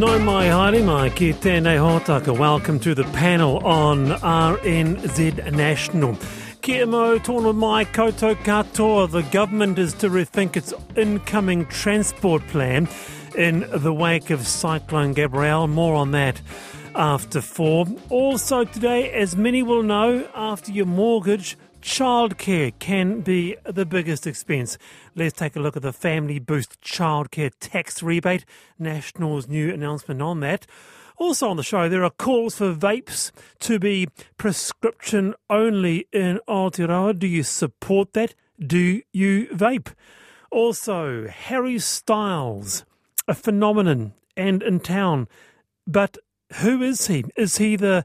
No mai haere ki tēnei hōtaka. Welcome to the panel on RNZ National. Kia mo tōna mai koutou katoa. The government is to rethink its incoming transport plan in the wake of Cyclone Gabrielle. More on that after four. Also today, as many will know, after your mortgage, Childcare can be the biggest expense. Let's take a look at the Family Boost Childcare Tax Rebate, National's new announcement on that. Also on the show, there are calls for vapes to be prescription only in Aotearoa. Do you support that? Do you vape? Also, Harry Styles, a phenomenon and in town. But who is he? Is he the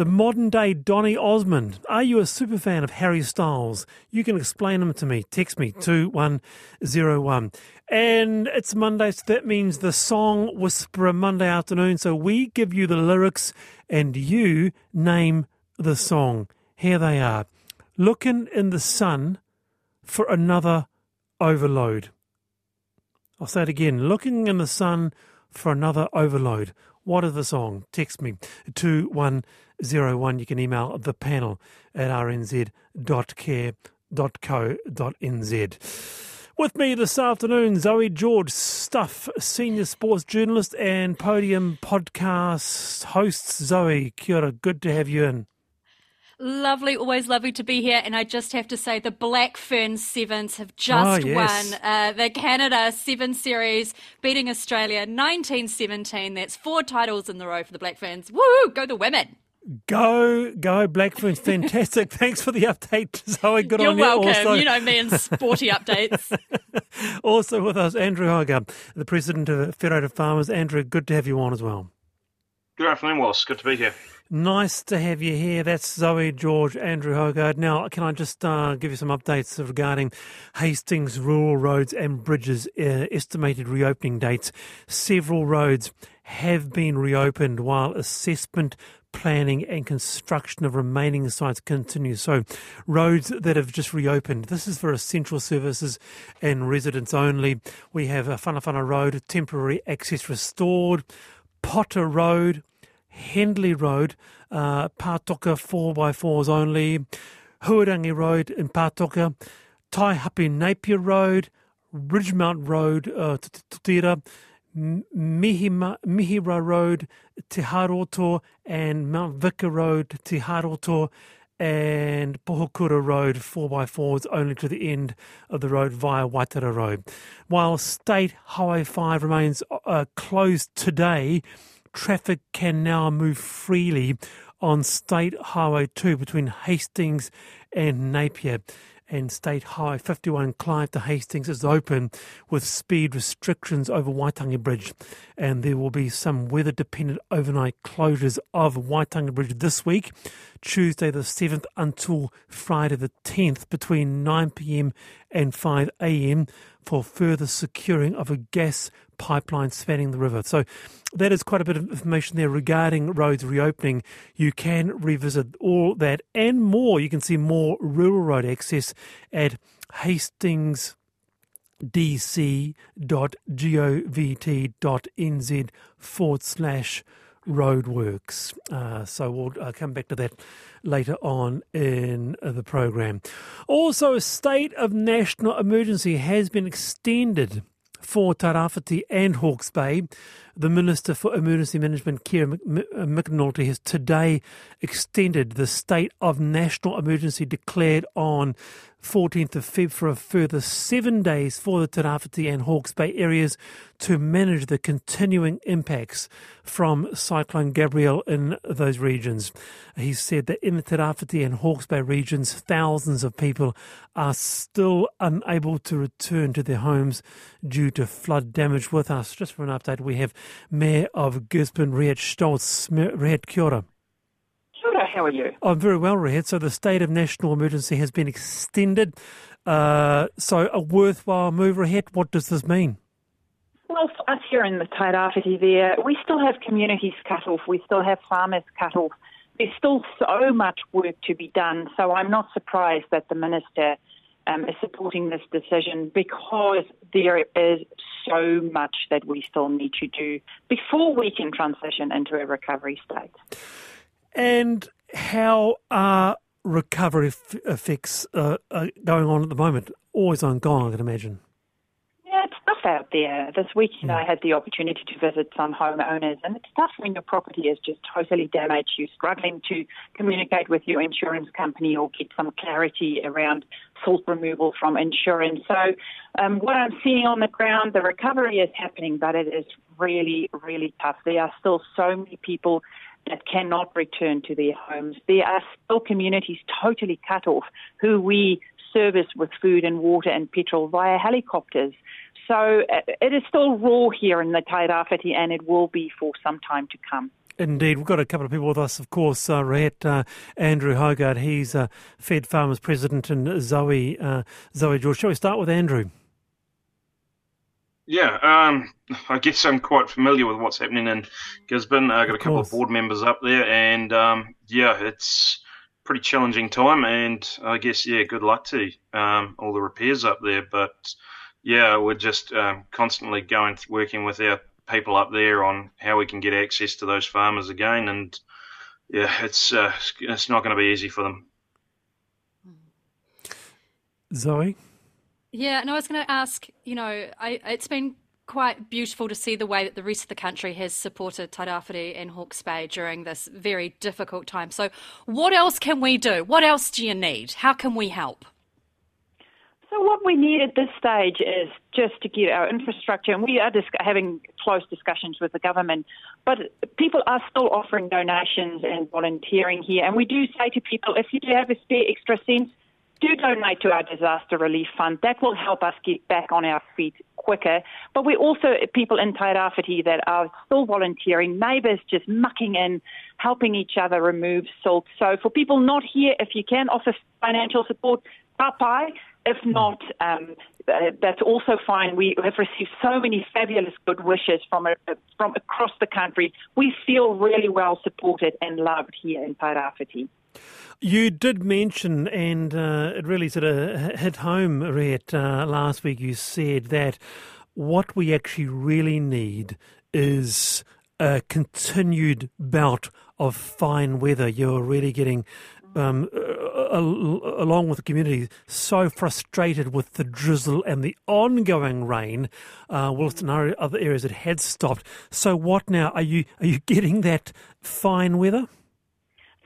the modern day Donny Osmond. Are you a super fan of Harry Styles? You can explain him to me. Text me 2101. And it's Monday, so that means the song Whisperer Monday afternoon. So we give you the lyrics and you name the song. Here they are Looking in the sun for another overload. I'll say it again looking in the sun for another overload. What is the song? Text me 2101. You can email the panel at rnz.care.co.nz. With me this afternoon, Zoe George, Stuff, senior sports journalist and podium podcast host. Zoe, kia ora, good to have you in. Lovely, always lovely to be here. And I just have to say, the Black Fern Sevens have just oh, yes. won uh, the Canada Seven Series, beating Australia 1917. That's four titles in the row for the Black Ferns. Woo! Go the women! Go, go, Black Ferns. Fantastic. Thanks for the update, Zoe. Good You're on welcome. you. Also, you know me and sporty updates. also with us, Andrew Hoggard, the president of Federated Farmers. Andrew, good to have you on as well. Good afternoon, Wallace. Good to be here. Nice to have you here. That's Zoe George, Andrew Hoggard. Now, can I just uh, give you some updates regarding Hastings rural roads and bridges uh, estimated reopening dates? Several roads have been reopened while assessment planning and construction of remaining sites continue. So, roads that have just reopened. This is for essential services and residents only. We have a Whanawhana Road, temporary access restored, Potter Road, Hendley Road, uh, Pātoka 4x4s only, Huarangi Road in Pātoka, Taihape Napier Road, Ridgemount Road, uh, Tira, Mihima, Mihira Road, Te Haroto, and Mount Vicar Road, Te Haroto, and Pohokura Road 4x4s only to the end of the road via Waitara Road. While State Highway 5 remains uh, closed today, traffic can now move freely on State Highway 2 between Hastings and Napier. And State Highway 51 Clive to Hastings is open with speed restrictions over Waitangi Bridge. And there will be some weather dependent overnight closures of Waitangi Bridge this week, Tuesday the 7th until Friday the 10th between 9 pm and 5 am for further securing of a gas pipeline spanning the river. So that is quite a bit of information there regarding roads reopening. You can revisit all that and more. You can see more rural road access at Hastings dc.govt.nz forward slash roadworks. Uh, so we'll uh, come back to that later on in the program. Also, a state of national emergency has been extended for Tairāwhiti and Hawke's Bay. The Minister for Emergency Management, Keir uh, McAnulty, has today extended the state of national emergency declared on 14th of Feb for a further seven days for the Tairāwhiti and Hawke's Bay areas to manage the continuing impacts from Cyclone Gabrielle in those regions. He said that in the Tairāwhiti and Hawke's Bay regions, thousands of people are still unable to return to their homes due to flood damage. With us, just for an update, we have Mayor of Gisborne, Rehette Stoltz. Rehette, kia ora. How are you? I'm very well, Rehette. So the state of national emergency has been extended. Uh, so a worthwhile move, Rehette. What does this mean? Well, for us here in the Tairāwhiti there, we still have communities cut off. We still have farmers cut off. There's still so much work to be done. So I'm not surprised that the minister um, is supporting this decision because there is so much that we still need to do before we can transition into a recovery state. And how are recovery f- effects uh, uh, going on at the moment? Always ongoing, I can imagine Yeah, it's tough out there. This weekend, I had the opportunity to visit some homeowners, and it's tough when your property is just totally damaged. You're struggling to communicate with your insurance company or get some clarity around silt removal from insurance. So, um, what I'm seeing on the ground, the recovery is happening, but it is really, really tough. There are still so many people that cannot return to their homes. There are still communities totally cut off who we service with food and water and petrol via helicopters. So uh, it is still raw here in the Tairāwhiti and it will be for some time to come. Indeed. We've got a couple of people with us, of course. Uh, uh, Andrew Hoggard, he's uh, Fed Farmers President, and Zoe, uh, Zoe George. Shall we start with Andrew? Yeah, um, I guess I'm quite familiar with what's happening in Gisborne. I've got a couple of board members up there, and um, yeah, it's pretty challenging time. And I guess yeah, good luck to um, all the repairs up there. But yeah, we're just um, constantly going working with our people up there on how we can get access to those farmers again, and yeah, it's uh, it's not going to be easy for them. Zoe. Yeah, and I was going to ask. You know, I, it's been quite beautiful to see the way that the rest of the country has supported Tairāwhiti and Hawke's Bay during this very difficult time. So, what else can we do? What else do you need? How can we help? So what we need at this stage is just to get our infrastructure, and we are dis- having close discussions with the government, but people are still offering donations and volunteering here. And we do say to people, if you do have a spare extra cent, do donate to our disaster relief fund. That will help us get back on our feet quicker. But we also people in Tairāwhiti that are still volunteering, neighbours just mucking in, helping each other remove salt. So for people not here, if you can offer financial support, papai, if not, um, uh, that's also fine. We have received so many fabulous good wishes from uh, from across the country. We feel really well supported and loved here in Tairāwhiti. You did mention, and uh, it really sort of hit home, Rehette, uh, last week. You said that what we actually really need is a continued bout of fine weather. You're really getting um, along with the community, so frustrated with the drizzle and the ongoing rain, uh, whilst in other areas it had stopped. So, what now? Are you are you getting that fine weather?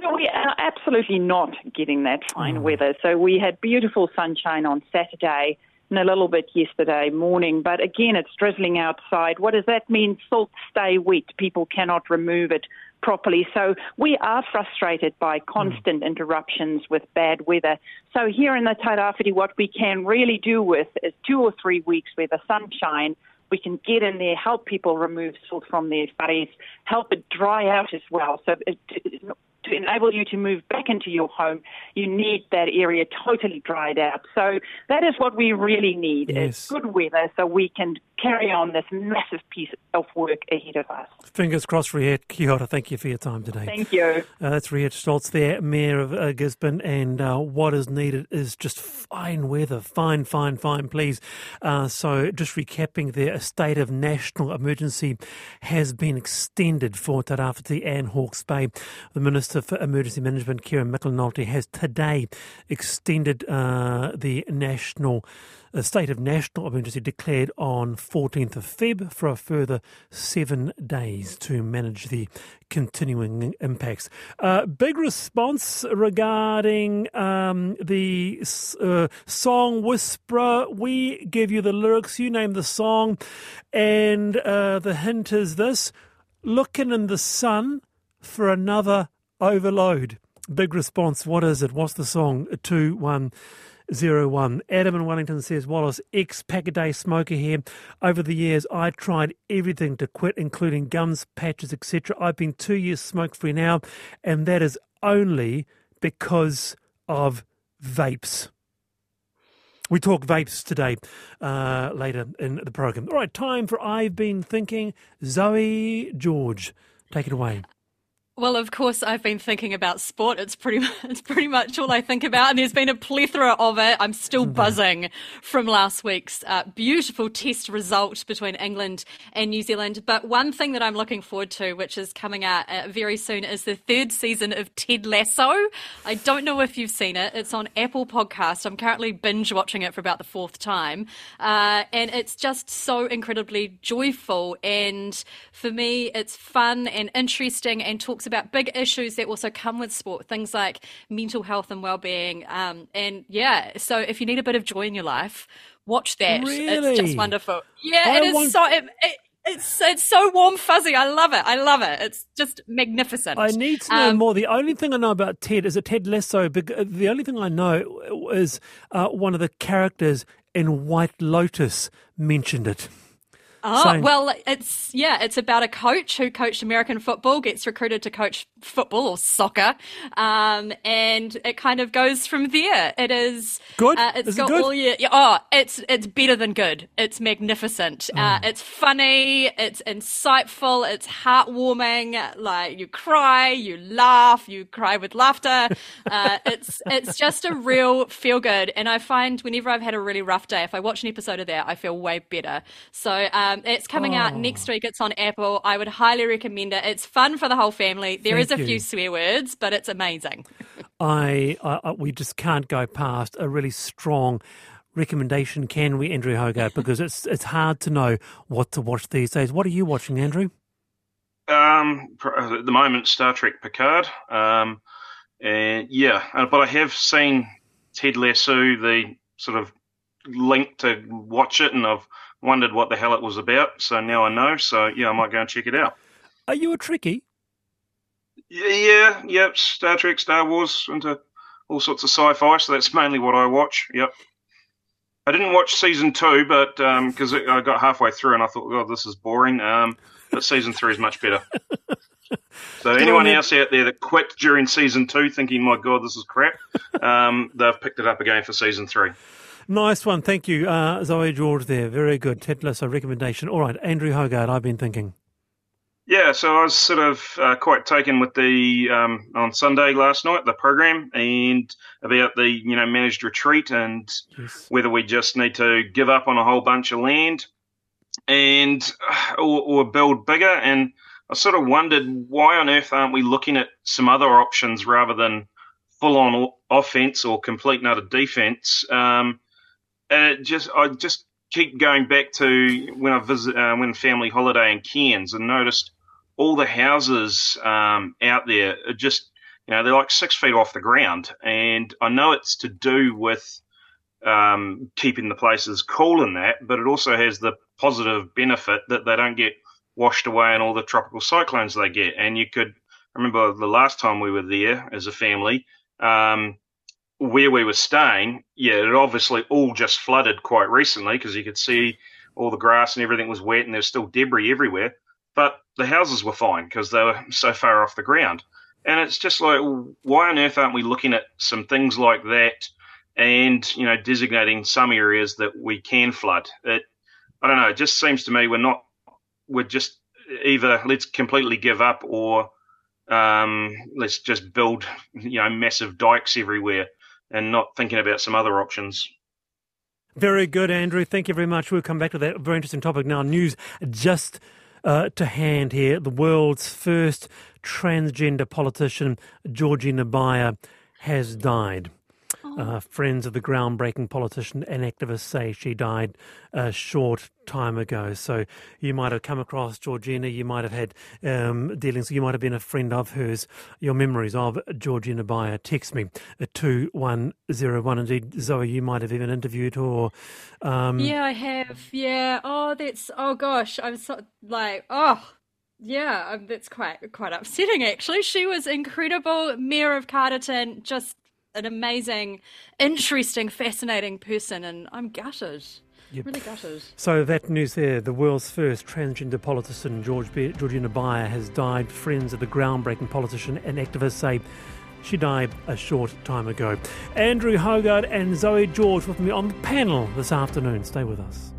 No, we are absolutely not getting that fine oh. weather. So we had beautiful sunshine on Saturday and a little bit yesterday morning. But again, it's drizzling outside. What does that mean? Salt stay wet. People cannot remove it properly. So we are frustrated by constant mm. interruptions with bad weather. So here in the Tairāwhiti, what we can really do with is two or three weeks where the sunshine we can get in there, help people remove silt from their bodies, help it dry out as well. So it, it, to enable you to move back into your home, you need that area totally dried out. So that is what we really need yes. is good weather so we can carry on this massive piece of work ahead of us. Fingers crossed, Rehette. Kia ora. Thank you for your time today. Thank you. Uh, that's Rehette Stoltz there, Mayor of uh, Gisborne, and uh, what is needed is just fine weather. Fine, fine, fine, please. Uh, so just recapping there, a state of national emergency has been extended for Tairāwhiti and Hawke's Bay. The Minister for Emergency Management, Kieran McAnulty, has today extended uh, the national a state of national emergency declared on 14th of Feb for a further seven days to manage the continuing impacts. Uh, big response regarding um, the uh, song Whisperer. We give you the lyrics, you name the song, and uh, the hint is this looking in the sun for another overload. Big response. What is it? What's the song? 2 1 01. Adam in Wellington says, Wallace, ex pack a day smoker here. Over the years, I tried everything to quit, including gums, patches, etc. I've been two years smoke free now, and that is only because of vapes. We talk vapes today, uh, later in the program. All right, time for I've Been Thinking. Zoe George, take it away. Well, of course, I've been thinking about sport. It's pretty, much, it's pretty much all I think about, and there's been a plethora of it. I'm still mm-hmm. buzzing from last week's uh, beautiful test result between England and New Zealand. But one thing that I'm looking forward to, which is coming out uh, very soon, is the third season of Ted Lasso. I don't know if you've seen it. It's on Apple Podcast. I'm currently binge watching it for about the fourth time, uh, and it's just so incredibly joyful. And for me, it's fun and interesting, and talks talks about big issues that also come with sport, things like mental health and well-being. Um, and yeah, so if you need a bit of joy in your life, watch that. Really? It's just wonderful. Yeah, I it is want... so. It, it, it's it's so warm fuzzy. I love it. I love it. It's just magnificent. I need to know um, more. The only thing I know about Ted is that Ted Lasso. The only thing I know is uh, one of the characters in White Lotus mentioned it. Oh, well, it's, yeah, it's about a coach who coached American football, gets recruited to coach football or soccer. Um, and it kind of goes from there. It is good. Uh, it's is got it good? all your, oh, it's, it's better than good. It's magnificent. Mm. Uh, it's funny. It's insightful. It's heartwarming. Like you cry, you laugh, you cry with laughter. Uh, it's, it's just a real feel good. And I find whenever I've had a really rough day, if I watch an episode of that, I feel way better. So, um, um, it's coming oh. out next week. It's on Apple. I would highly recommend it. It's fun for the whole family. There Thank is a you. few swear words, but it's amazing. I, I, we just can't go past a really strong recommendation, can we, Andrew Hoggard? Because it's it's hard to know what to watch these days. What are you watching, Andrew? Um, at the moment, Star Trek Picard. Um, and yeah, uh, but I have seen Ted Lasso, the sort of link to watch it, and I've wondered what the hell it was about. So now I know. So yeah, I might go and check it out. Are you a Trekkie? Yeah, yeah, yep. Star Trek, Star Wars, into all sorts of sci-fi. So that's mainly what I watch. Yep. I didn't watch season two, but because um, I got halfway through and I thought, God, this is boring. Um, but season three is much better. so anyone else out there that quit during season two, thinking, "My God, this is crap," um, they've picked it up again for season three. Nice one. Thank you, uh, Zoe George there. Very good. Ted Lasso recommendation. All right, Andrew Hoggard, I've been thinking. Yeah, so I was sort of uh, quite taken with the um, on Sunday last night the program and about the you know managed retreat and yes. whether we just need to give up on a whole bunch of land and uh, or, or build bigger. And I sort of wondered why on earth aren't we looking at some other options rather than full on offense or complete and utter defense? Um, and just I just keep going back to when I visit uh, when family holiday in Cairns and noticed all the houses um, out there are just you know they're like six feet off the ground, and I know it's to do with um, keeping the places cool in that, but it also has the positive benefit that they don't get washed away in all the tropical cyclones they get. And you could remember the last time we were there as a family. Um, where we were staying, yeah, it obviously all just flooded quite recently because you could see all the grass and everything was wet and there's still debris everywhere. But the houses were fine because they were so far off the ground. And it's just like, why on earth aren't we looking at some things like that and, you know, designating some areas that we can flood? It, I don't know, it just seems to me we're not, we're just either let's completely give up or um, let's just build, you know, massive dikes everywhere and not thinking about some other options. Very good, Andrew. Thank you very much. We'll come back to that very interesting topic now. News just uh, to hand here. The world's first transgender politician, Georgina Beyer, has died. Uh, friends of the groundbreaking politician and activist say she died a short time ago. So you might have come across Georgina, you might have had um, dealings, you might have been a friend of hers. Your memories of Georgina Beyer, text me at 2101. Indeed, Zoe, you might have even interviewed her. Or, um... Yeah, I have. Yeah. Oh, that's, oh gosh, I'm so like, oh. Yeah, um, that's quite quite upsetting. Actually, she was incredible. Mayor of Carterton, just an amazing, interesting, fascinating person, and I'm gutted. Yep. Really gutted. So that news there, the world's first transgender politician, George Be- Georgina Beyer, has died. Friends of the groundbreaking politician and activist say she died a short time ago. Andrew Hoggard and Zoe George with me on the panel this afternoon. Stay with us.